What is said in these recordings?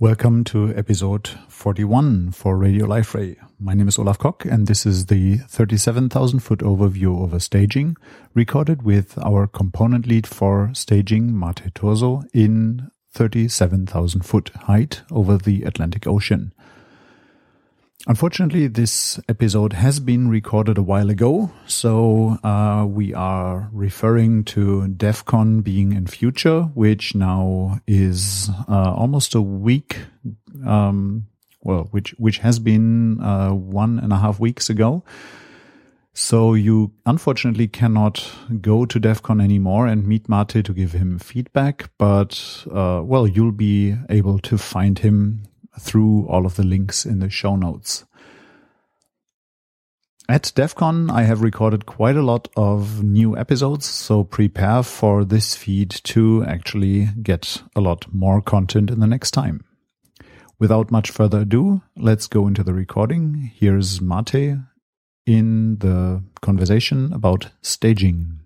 Welcome to episode 41 for Radio Liferay. My name is Olaf Kock and this is the 37,000 foot overview over staging recorded with our component lead for staging Mate Thurzó in 37,000 foot height over the Atlantic Ocean. Unfortunately, this episode has been recorded a while ago, so uh, we are referring to DEVCON being in future, which now is uh, almost a week, um, well, which which has been uh, one and a half weeks ago. So you unfortunately cannot go to DEVCON anymore and meet Mate to give him feedback, but uh, well, you'll be able to find him through all of the links in the show notes. At DEVCON, I have recorded quite a lot of new episodes, so prepare for this feed to actually get a lot more content in the next time. Without much further ado, let's go into the recording. Here's Mate in the conversation about staging.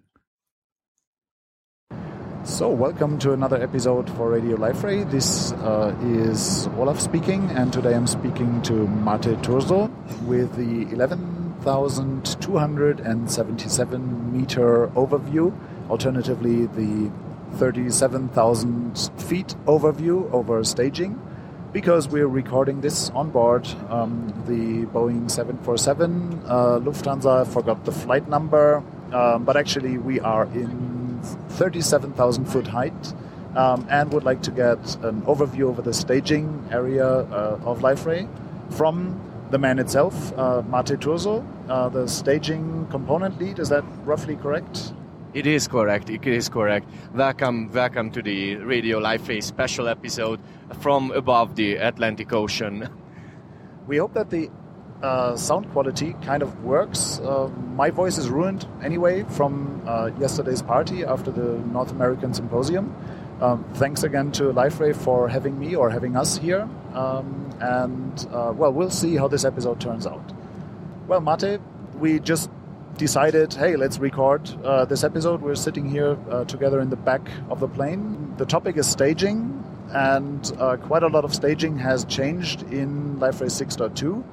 So, welcome to another episode for Radio Liferay. This uh, is Olaf speaking, and today I'm speaking to Mate Thurzó with the 11,277 meter overview, alternatively, the 37,000 feet overview over staging. Because we're recording this on board um, the Boeing 747, uh, Lufthansa forgot the flight number, um, but actually, we are in 37,000 foot height um, and would like to get an overview over the staging area uh, of Liferay from the man itself, uh, Mate Thurzó, uh, the staging component lead. Is that roughly correct? It is correct. It is correct. Welcome, welcome to the Radio Liferay special episode from above the Atlantic Ocean. We hope that the uh, sound quality kind of works. Uh, my voice is ruined anyway from uh, yesterday's party after the North American Symposium. Um, thanks again to Liferay for having me or having us here. Um, and uh, well, we'll see how this episode turns out. Well, Mate, we just decided, hey, let's record uh, this episode. We're sitting here together in the back of the plane. The topic is staging, and quite a lot of staging has changed in Liferay 6.2.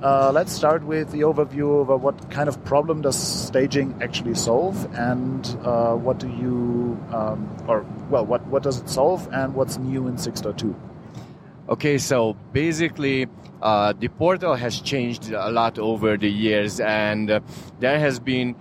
Uh, let's start with the overview of uh, what kind of problem does staging actually solve, and uh, what do you, um, or well, what what does it solve, and what's new in 6.2? Okay, so basically, uh, the portal has changed a lot over the years, and uh, there has been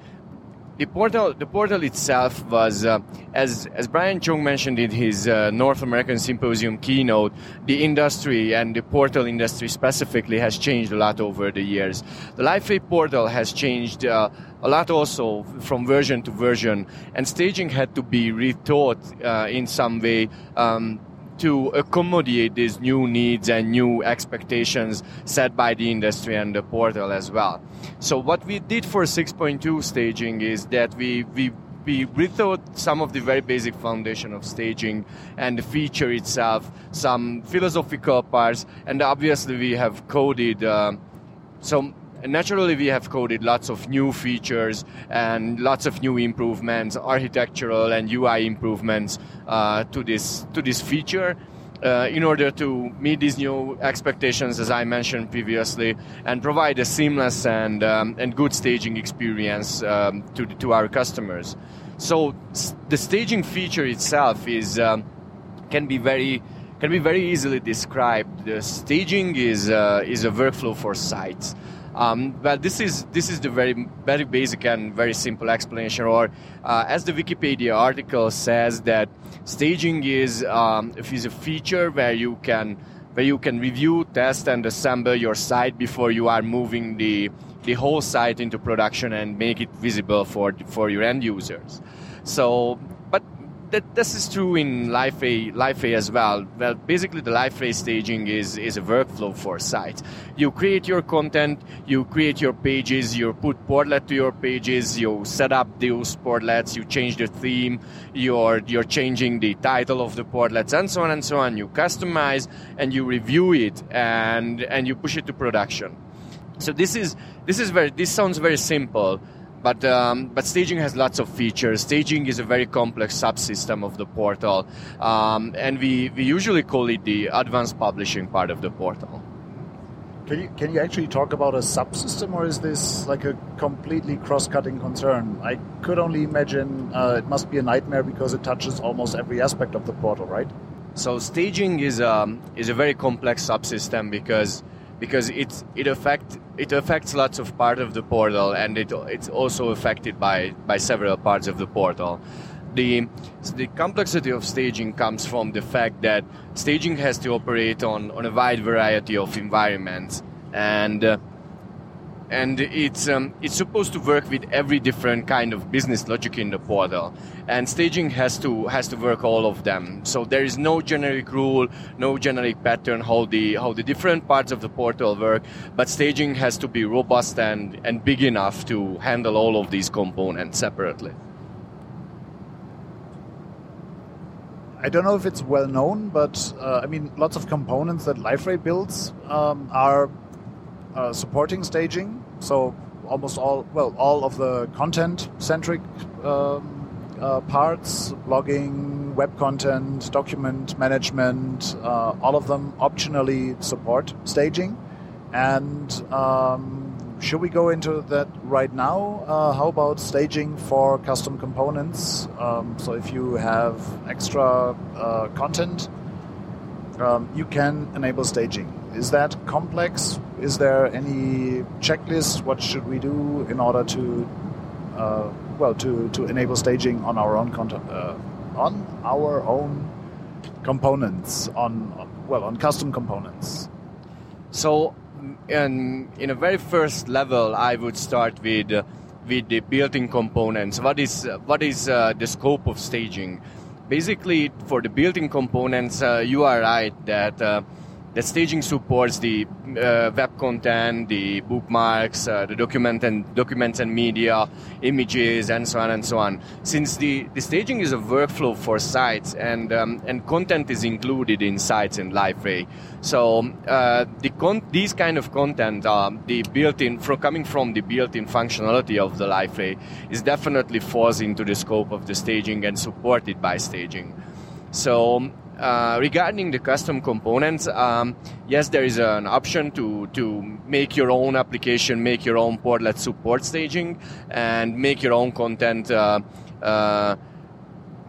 the portal the portal itself was uh, as as Bryan Cheung mentioned in his uh, North American Symposium keynote the industry and the portal industry specifically has changed a lot over the years. The Liferay portal has changed uh, a lot also from version to version and staging had to be rethought uh, in some way um, to accommodate these new needs and new expectations set by the industry and the portal as well. So what we did for 6.2 staging is that we, we we rethought some of the very basic foundation of staging and the feature itself, some philosophical parts, and obviously we have coded uh, some naturally we have coded lots of new features and lots of new improvements architectural and ui improvements uh, to this to this feature uh, in order to meet these new expectations, as I mentioned previously, and provide a seamless and um, and good staging experience um, to to our customers. So the staging feature itself is um, can be very can be very easily described. The staging is uh, is a workflow for sites. Um, well, this is this is the very very basic and very simple explanation. Or, uh, as the Wikipedia article says, that staging is um, is a feature where you can where you can review, test, and assemble your site before you are moving the the whole site into production and make it visible for for your end users. So that this is true in Liferay, Liferay as well. Well, basically, the Life Liferay staging is is a workflow for sites. You create your content, you create your pages, you put portlet to your pages, you set up those portlets, you change the theme, you're you're changing the title of the portlets, and so on and so on. You customize and you review it, and and you push it to production. So this is this is very this sounds very simple but um, but staging has lots of features. Staging is a very complex subsystem of the portal, um, and we, we usually call it the advanced publishing part of the portal. Can you can you actually talk about a subsystem, or is this like a completely cross-cutting concern? I could only imagine uh, it must be a nightmare because it touches almost every aspect of the portal, right? So staging is um, is a very complex subsystem because because it it affect it affects lots of part of the portal and it it's also affected by by several parts of the portal. The the complexity of staging comes from the fact that staging has to operate on on a wide variety of environments and. Uh, and it's um, it's supposed to work with every different kind of business logic in the portal. And staging has to has to work all of them. So there is no generic rule no generic pattern how the how the different parts of the portal work. But staging has to be robust and and big enough to handle all of these components separately. I don't know if it's well known, but uh, I mean, lots of components that Liferay builds um, are uh, supporting staging. So almost all, well, all of the content-centric um, uh, parts, blogging, web content, document management, uh, all of them optionally support staging. And um, should we go into that right now? Uh, how about staging for custom components? Um, so if you have extra uh, content, um, you can enable staging. Is that complex? Is there any checklist? What should we do in order to, uh, well, to, to enable staging on our own uh, on our own components, on well, on custom components? So, in, in a very first level, I would start with uh, with the built-in components. What is what is uh, the scope of staging? Basically, for the built-in components, uh, you are right that the staging supports the uh, web content, the bookmarks, uh, the document and documents and media, images, and so on and so on. Since the, the staging is a workflow for sites and um, and content is included in sites in Liferay, so uh, the con- these kind of content, the built-in from coming from the built-in functionality of the Liferay, is definitely falls into the scope of the staging and supported by staging. So uh, regarding the custom components, um, yes, there is an option to to make your own application, make your own portlet support staging, and make your own content. Uh, uh,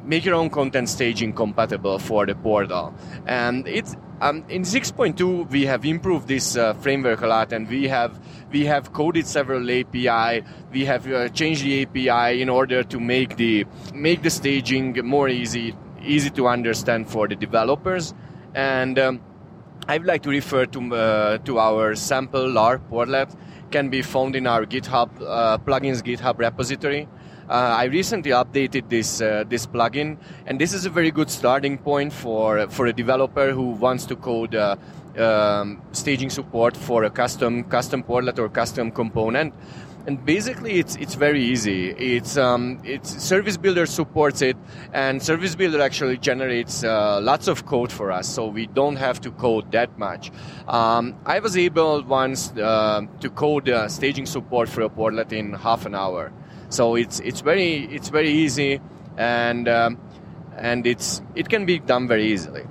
make your own content staging compatible for the portal, and it's um, in 6.2 we have improved this uh, framework a lot, and we have we have coded several API. We have uh, changed the API in order to make the make the staging more easy easy to understand for the developers. And um, I would like to refer to, uh, to our sample LAR portlet can be found in our GitHub uh, plugins GitHub repository. Uh, I recently updated this uh, this plugin, and this is a very good starting point for for a developer who wants to code uh, um, staging support for a custom custom portlet or custom component and basically it's it's very easy. It's um, it's Service Builder supports it, and Service Builder actually generates uh, lots of code for us, so we don't have to code that much. Um, I was able once uh, to code uh, staging support for a portlet in half an hour, so it's it's very it's very easy, and um, and it's it can be done very easily.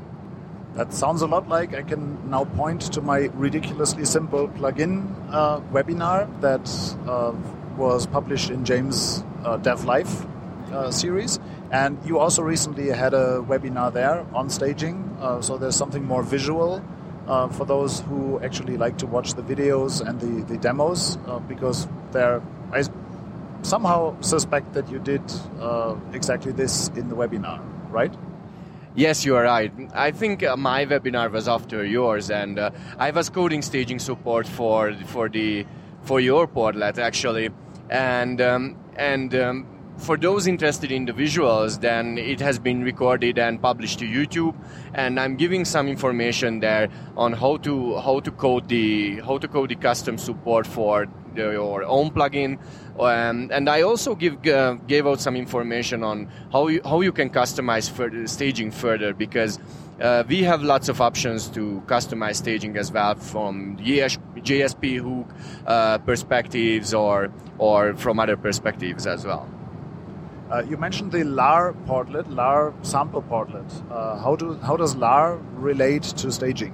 That sounds a lot like I can now point to my ridiculously simple plugin uh, webinar that uh, was published in James' uh, Dev Life uh, series. And you also recently had a webinar there on staging, uh, so there's something more visual uh, for those who actually like to watch the videos and the, the demos, because there, I somehow suspect that you did exactly this in the webinar, right? Yes, you are right. I think uh, my webinar was after yours, and uh, I was coding staging support for for the for your portlet actually, and um, and. Um, for those interested in the visuals, then it has been recorded and published to YouTube, and I'm giving some information there on how to how to code the how to code the custom support for the, your own plugin, um, and I also give uh, gave out some information on how you, how you can customize further staging further because uh, we have lots of options to customize staging as well from JSP hook uh, perspectives or or from other perspectives as well. Uh, you mentioned the LAR portlet, LAR sample portlet. Uh, how do how does LAR relate to staging?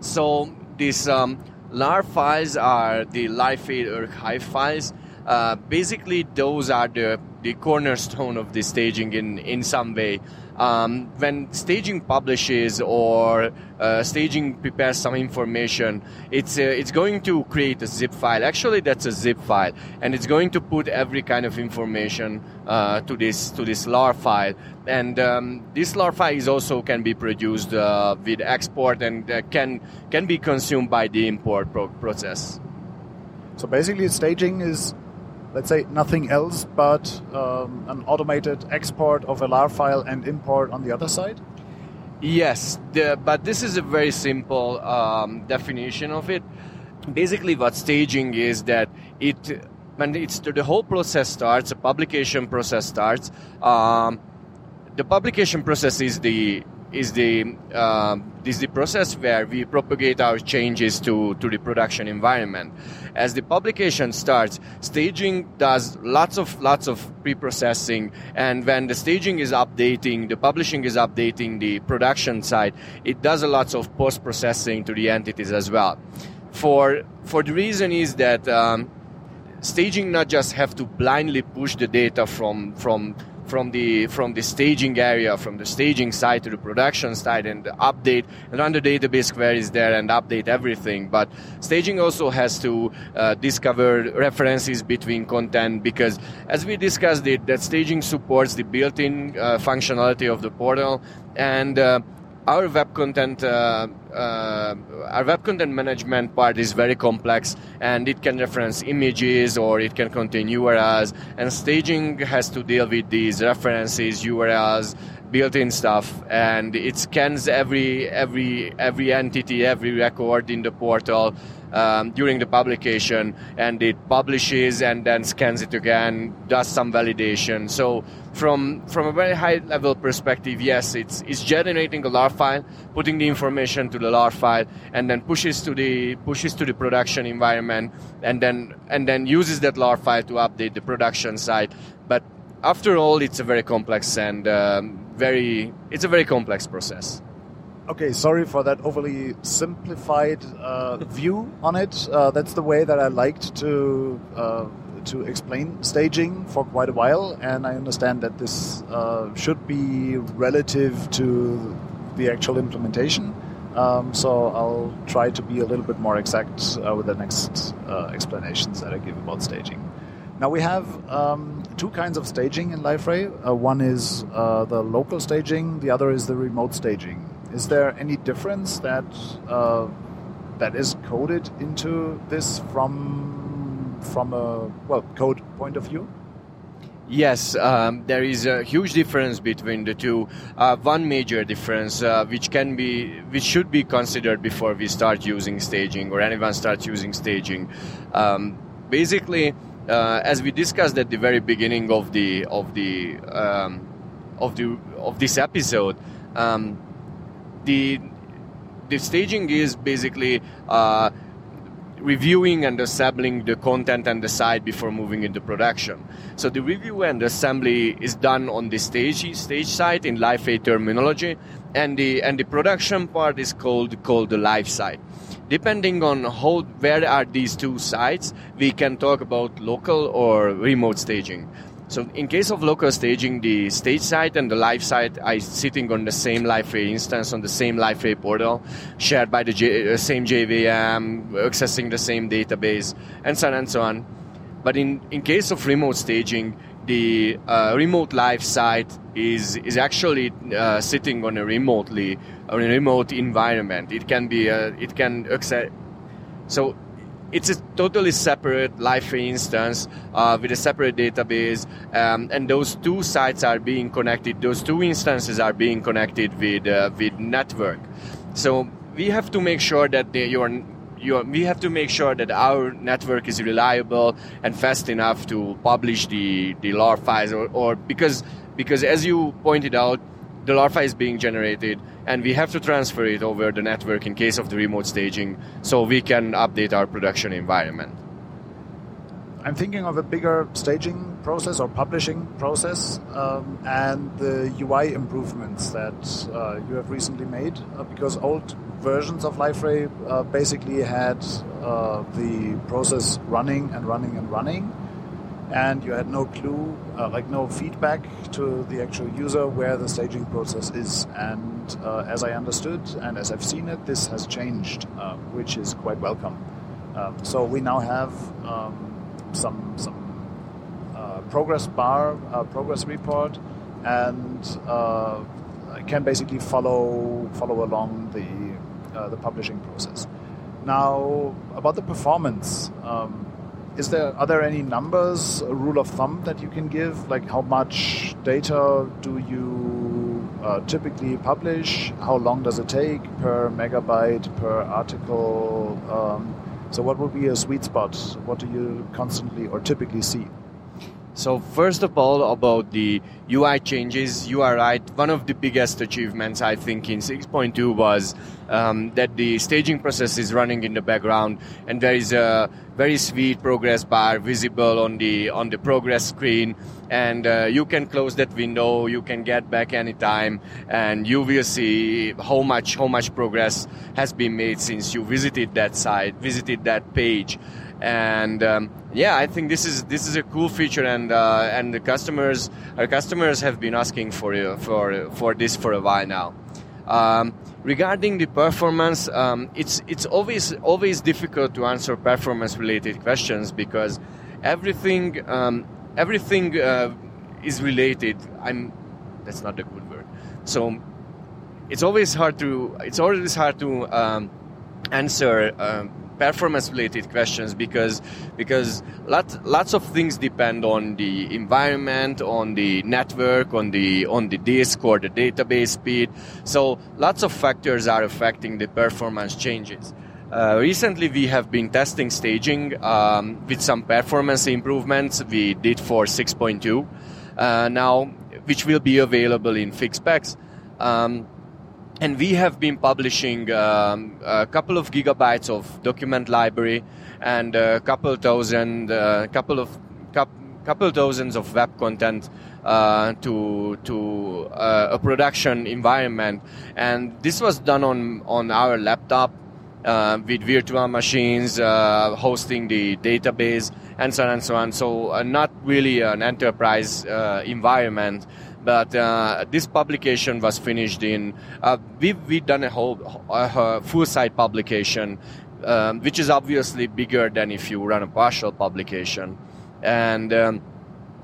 So these um, LAR files are the live archive files. Uh, basically, those are the, the cornerstone of the staging in, in some way. Um, when staging publishes or uh, staging prepares some information, it's uh, it's going to create a zip file. Actually, that's a zip file, and it's going to put every kind of information uh, to this to this LAR file. And um, this LAR file is also can be produced uh, with export and uh, can can be consumed by the import pro- process. So basically, staging is let's say nothing else but um, an automated export of a LAR file and import on the other side? Yes, the, but this is a very simple um, definition of it. Basically, what staging is that it when it's the whole process starts, the publication process starts. Um, the publication process is the is the uh, is the process where we propagate our changes to to the production environment. As the publication starts, staging does lots of lots of pre-processing, and when the staging is updating, the publishing is updating the production side. It does a lots of post-processing to the entities as well. For for the reason is that um, staging not just have to blindly push the data from from from the from the staging area, from the staging side to the production side, and update and run the database queries there and update everything. But staging also has to uh, discover references between content because, as we discussed, it that staging supports the built-in uh, functionality of the portal and. Uh, our web content uh, uh, our web content management part is very complex and it can reference images or it can contain urls and staging has to deal with these references urls built-in stuff and it scans every every every entity every record in the portal um, during the publication and it publishes and then scans it again does some validation. So from from a very high level perspective, yes, it's it's generating a LAR file, putting the information to the LAR file, and then pushes to the pushes to the production environment, and then and then uses that LAR file to update the production side. But after all, it's a very complex and um, very it's a very complex process. Okay, sorry for that overly simplified uh, view on it. Uh, that's the way that I liked to uh, to explain staging for quite a while, and I understand that this uh, should be relative to the actual implementation. Um, so I'll try to be a little bit more exact uh, with the next uh, explanations that I give about staging. Now we have um, two kinds of staging in Liferay. Uh, one is uh, the local staging, the other is the remote staging. Is there any difference that uh, that is coded into this from from a well code point of view? Yes, um, there is a huge difference between the two. Uh, one major difference, uh, which can be, which should be considered before we start using staging or anyone starts using staging. Um, basically, uh, as we discussed at the very beginning of the of the um, of the of this episode, um, the the staging is basically uh, reviewing and assembling the content and the site before moving into production. So the review and assembly is done on the stage stage site in Liferay terminology, and the and the production part is called called the live site. Depending on how where are these two sites, we can talk about local or remote staging. So in case of local staging, the stage site and the live site are sitting on the same live Liferay instance on the same live Liferay portal, shared by the J- uh, same JVM, accessing the same database, and so on and so on. But in, in case of remote staging, the uh, remote live site is is actually uh, sitting on a remotely on a remote environment. It can be uh, it can access. So it's a totally separate Liferay instance uh, with a separate database, um, and those two sites are being connected. Those two instances are being connected with uh, with network. So we have to make sure that your your, we have to make sure that our network is reliable and fast enough to publish the, the LAR files or, or because because as you pointed out the larva is being generated, and we have to transfer it over the network in case of the remote staging, so we can update our production environment. I'm thinking of a bigger staging process or publishing process um, and the UI improvements that uh, you have recently made uh, because old versions of Liferay uh, basically had uh, the process running and running and running and you had no clue, uh, like no feedback to the actual user where the staging process is. And uh, as I understood and as I've seen it, this has changed, which is quite welcome. Um, so we now have um, some some uh, progress bar, uh, progress report, and uh, can basically follow follow along the uh, the publishing process. Now about the performance. Um, is there are there any numbers, a rule of thumb that you can give? Like how much data do you uh, typically publish? How long does it take per megabyte per article? Um, so, what would be a sweet spot? What do you constantly or typically see? So, first of all, about the UI changes, you are right. One of the biggest achievements, I think, in 6.2 was um, that the staging process is running in the background, and there is a very sweet progress bar visible on the on the progress screen and uh, you can close that window you can get back anytime and you will see how much how much progress has been made since you visited that site visited that page and um, yeah i think this is this is a cool feature and uh, and the customers our customers have been asking for for for this for a while now um, regarding the performance, um, it's it's always always difficult to answer performance related questions because everything um, everything uh, is related. I'm that's not a good word. So it's always hard to it's always hard to um, answer um, performance related questions because because lots lots of things depend on the environment on the network on the on the disk or the database speed. So lots of factors are affecting the performance changes. Uh, recently we have been testing staging um, with some performance improvements we did for 6.2 uh, now which will be available in Fix Packs um, and we have been publishing um, a couple of gigabytes of document library and a couple thousand, uh, couple of couple dozens of web content uh, to to uh, a production environment, and this was done on on our laptop uh, with virtual machines, uh, hosting the database, and so on and so on. So uh, not really an enterprise uh, environment but uh, this publication was finished in uh, we've, we done a whole full site publication um, which is obviously bigger than if you run a partial publication and um,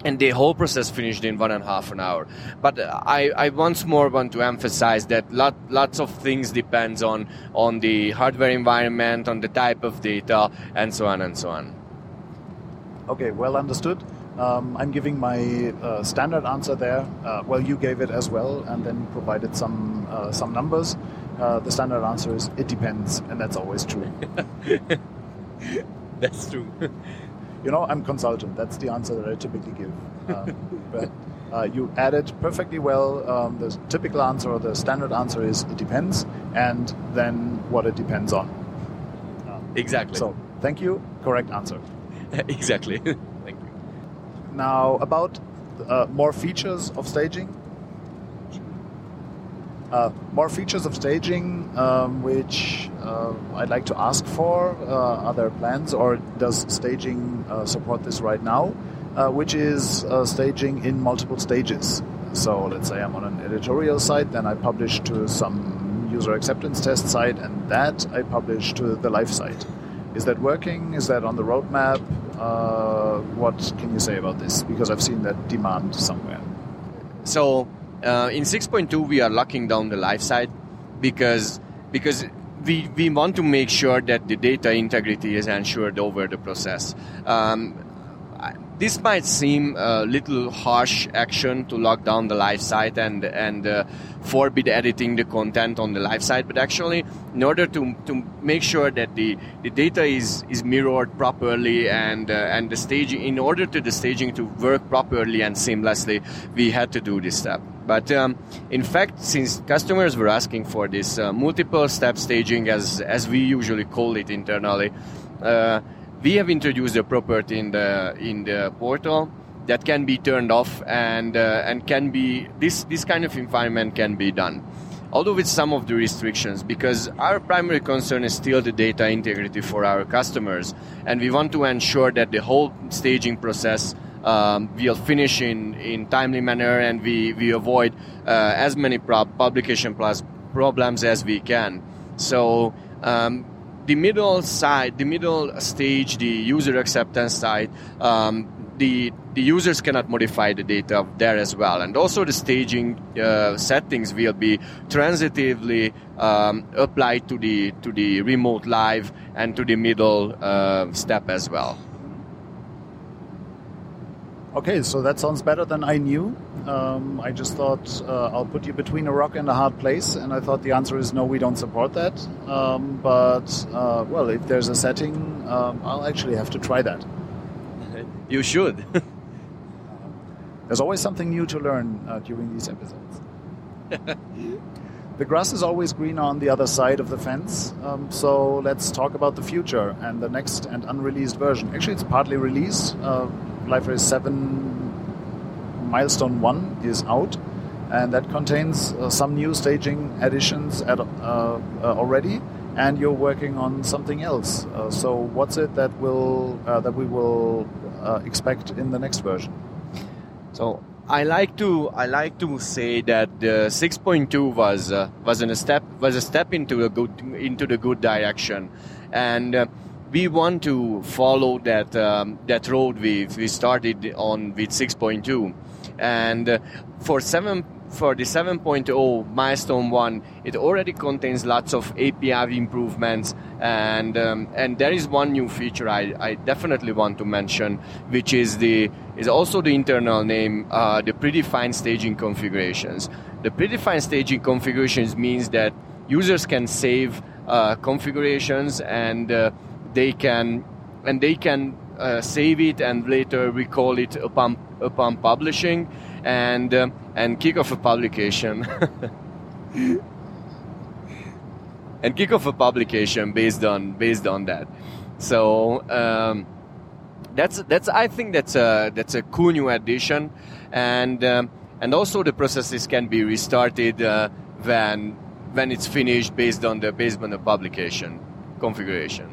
and the whole process finished in one and a half an hour. But I, I once more want to emphasize that lot, lots of things depends on on the hardware environment, on the type of data, and so on and so on. Okay, well understood. Um, I'm giving my uh, standard answer there. Uh, well, you gave it as well, and then provided some uh, some numbers. Uh, the standard answer is it depends, and that's always true. that's true. you know, I'm consultant. That's the answer that I typically give. Um, but uh, you added perfectly well. Um, the typical answer or the standard answer is it depends, and then what it depends on. exactly. So, thank you. Correct answer. exactly. Now, about uh, more features of staging. Uh, more features of staging, um, which uh, I'd like to ask for. Uh, are there plans, or does staging uh, support this right now? Uh, which is staging in multiple stages. So, let's say I'm on an editorial site, then I publish to some user acceptance test site, and that I publish to the live site. Is that working? Is that on the roadmap? Uh, what can you say about this? Because I've seen that demand somewhere. So uh, in 6.2 we are locking down the live side because because we, we want to make sure that the data integrity is ensured over the process. Um, this might seem a little harsh action to lock down the live site and and uh, forbid editing the content on the live site, but actually in order to, to make sure that the, the data is, is mirrored properly and uh, and the staging in order to the staging to work properly and seamlessly, we had to do this step. But um, in fact, since customers were asking for this uh, multiple step staging, as as we usually call it internally, uh, we have introduced a property in the in the portal that can be turned off and uh, and can be this this kind of environment can be done. Although with some of the restrictions because our primary concern is still the data integrity for our customers and we want to ensure that the whole staging process um, will finish in, in timely manner and we, we avoid uh, as many prob- publication plus problems as we can. So um, the middle side the middle stage the user acceptance side um, the the users cannot modify the data there as well. And also the staging uh, settings will be transitively um, applied to the to the remote live and to the middle uh, step as well. Okay, so that sounds better than I knew. Um, I just thought uh, I'll put you between a rock and a hard place, and I thought the answer is no, we don't support that. Um, but uh, well, if there's a setting, um, I'll actually have to try that. You should. There's always something new to learn uh, during these episodes. the grass is always greener on the other side of the fence, um, so let's talk about the future and the next and unreleased version. Actually, it's partly released. Liferay 7 Milestone 1 is out, and that contains uh, some new staging additions at, uh, uh, already and you're working on something else. Uh, so what's it that will that we will expect in the next version? So I like to I like to say that the 6.2 was uh, was a step was a step into a good into the good direction, and uh, we want to follow that um, that road we we started on with 6.2, and uh, for seven for the 7.0 milestone one, it already contains lots of API improvements, and um, and there is one new feature I, I definitely want to mention, which is the is also the internal name, uh, the predefined staging configurations. The predefined staging configurations means that users can save uh, configurations and uh, they can and they can uh, save it and later recall it upon upon publishing and um, and kick off a publication and kick off a publication based on based on that. So um, that's that's I think that's a that's a cool new addition, and um, and also the processes can be restarted uh, when when it's finished based on the based on the publication configuration.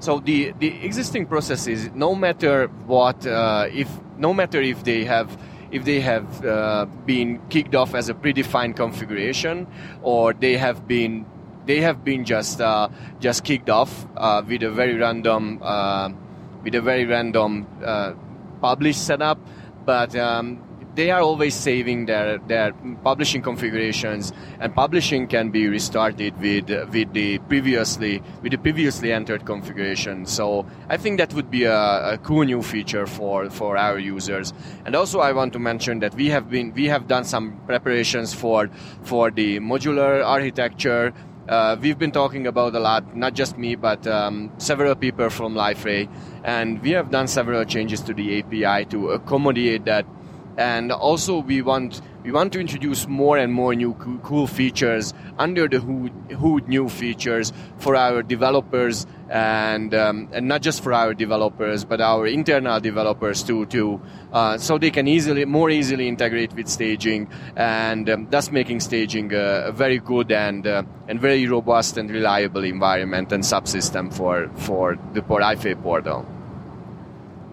So the, the existing processes, no matter what, uh, if no matter if they have if they have uh, been kicked off as a predefined configuration or they have been they have been just uh, just kicked off uh, with a very random uh, with a very random uh, published setup. But um, they are always saving their, their publishing configurations and publishing can be restarted with with the previously with the previously entered configuration. So I think that would be a, a cool new feature for for our users. And also I want to mention that we have been we have done some preparations for for the modular architecture. Uh, we've been talking about a lot, not just me, but um, several people from Liferay, and we have done several changes to the API to accommodate that and also we want we want to introduce more and more new cool features under the hood, hood new features for our developers and um, and not just for our developers but our internal developers too too uh, so they can easily more easily integrate with staging and um, thus making staging a, a very good and uh, and very robust and reliable environment and subsystem for for the Liferay portal.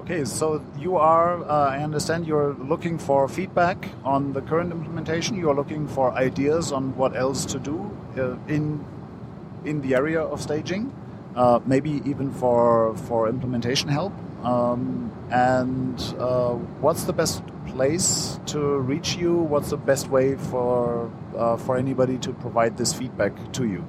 Okay, so you are, uh, I understand you're looking for feedback on the current implementation. You are looking for ideas on what else to do uh, in in the area of staging, uh, maybe even for for implementation help. Um, and uh, what's the best place to reach you? What's the best way for uh, for anybody to provide this feedback to you?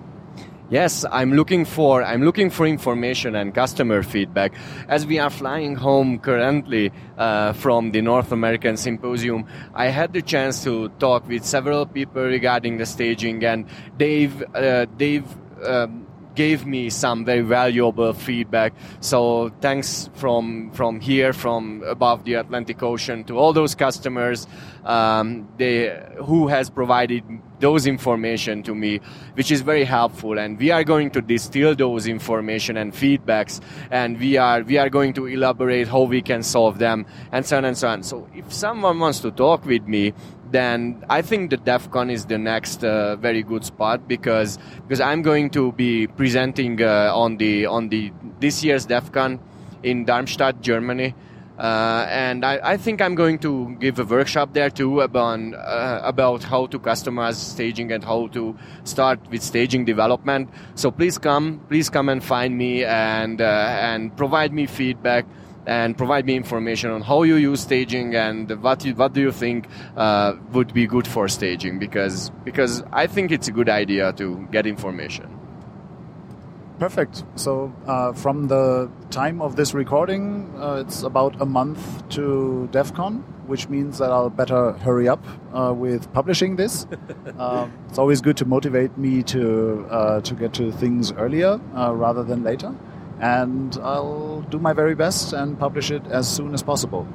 Yes, I'm looking for I'm looking for information and customer feedback. As we are flying home currently uh, from the North American Symposium, I had the chance to talk with several people regarding the staging, and Dave uh, Dave. Um, gave me some very valuable feedback. So thanks from from here, from above the Atlantic Ocean, to all those customers um, they, who has provided those information to me, which is very helpful. And we are going to distill those information and feedbacks, and we are we are going to elaborate how we can solve them, and so on and so on. So if someone wants to talk with me, then I think the DEVCON is the next uh, very good spot because because I'm going to be presenting uh, on the on the this year's DEF CON in Darmstadt, Germany. Uh, and I, I, think I'm going to give a workshop there too about uh, about how to customize staging and how to start with staging development. So please come, please come and find me and uh, and provide me feedback and provide me information on how you use staging and what you, what do you think uh, would be good for staging because because I think it's a good idea to get information. Perfect. So uh, from the time of this recording, uh, it's about a month to DEVCON, which means that I'll better hurry up uh, with publishing this. Um, it's always good to motivate me to uh, to get to things earlier uh, rather than later and I'll do my very best and publish it as soon as possible.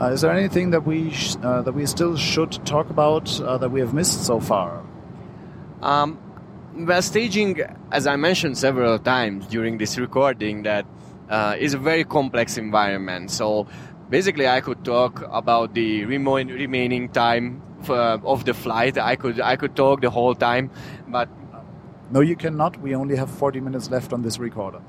Uh, is there anything that we uh, that we still should talk about uh, that we have missed so far? Um, well, staging, as I mentioned several times during this recording, that uh, is a very complex environment. So basically, I could talk about the remo- remaining time for, of the flight. I could I could talk the whole time, but no, you cannot. We only have 40 minutes left on this recorder.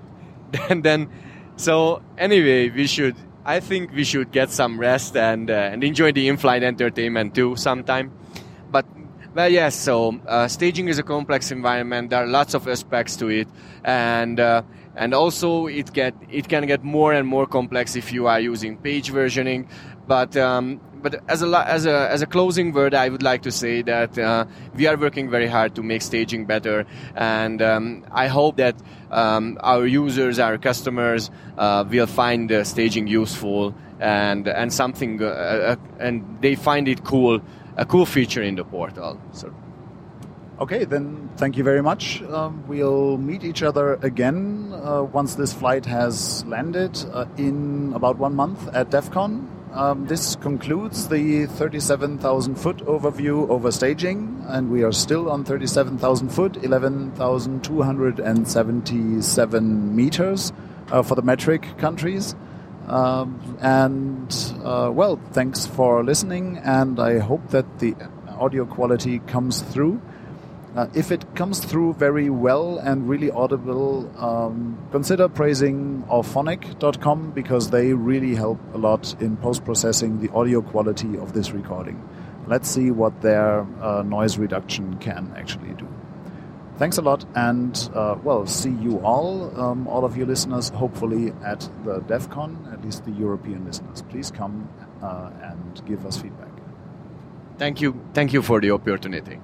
and then so anyway we should i think we should get some rest and uh, and enjoy the in-flight entertainment too sometime. But well yes so uh, staging is a complex environment. There are lots of aspects to it. And uh, and also it get it can get more and more complex if you are using page versioning. But um, but as a as a as a closing word, I would like to say that uh, we are working very hard to make staging better, and um, I hope that um, our users, our customers, uh, will find staging useful and and something, uh, uh and they find it cool, a cool feature in the portal. So. Okay, then thank you very much. Um, we'll meet each other again uh, once this flight has landed in about one month at DEVCON. Um, this concludes the 37,000 foot overview over staging, and we are still on 37,000 foot, 11,277 meters uh, for the metric countries. Um, and uh, well, thanks for listening, and I hope that the audio quality comes through. Uh, if it comes through very well and really audible, um, consider praising auphonic.com because they really help a lot in post processing the audio quality of this recording. Let's see what their uh, noise reduction can actually do. Thanks a lot, and uh, well, see you all, um, all of you listeners, hopefully at the DEVCON, at least the European listeners. Please come uh, and give us feedback. Thank you. Thank you for the opportunity.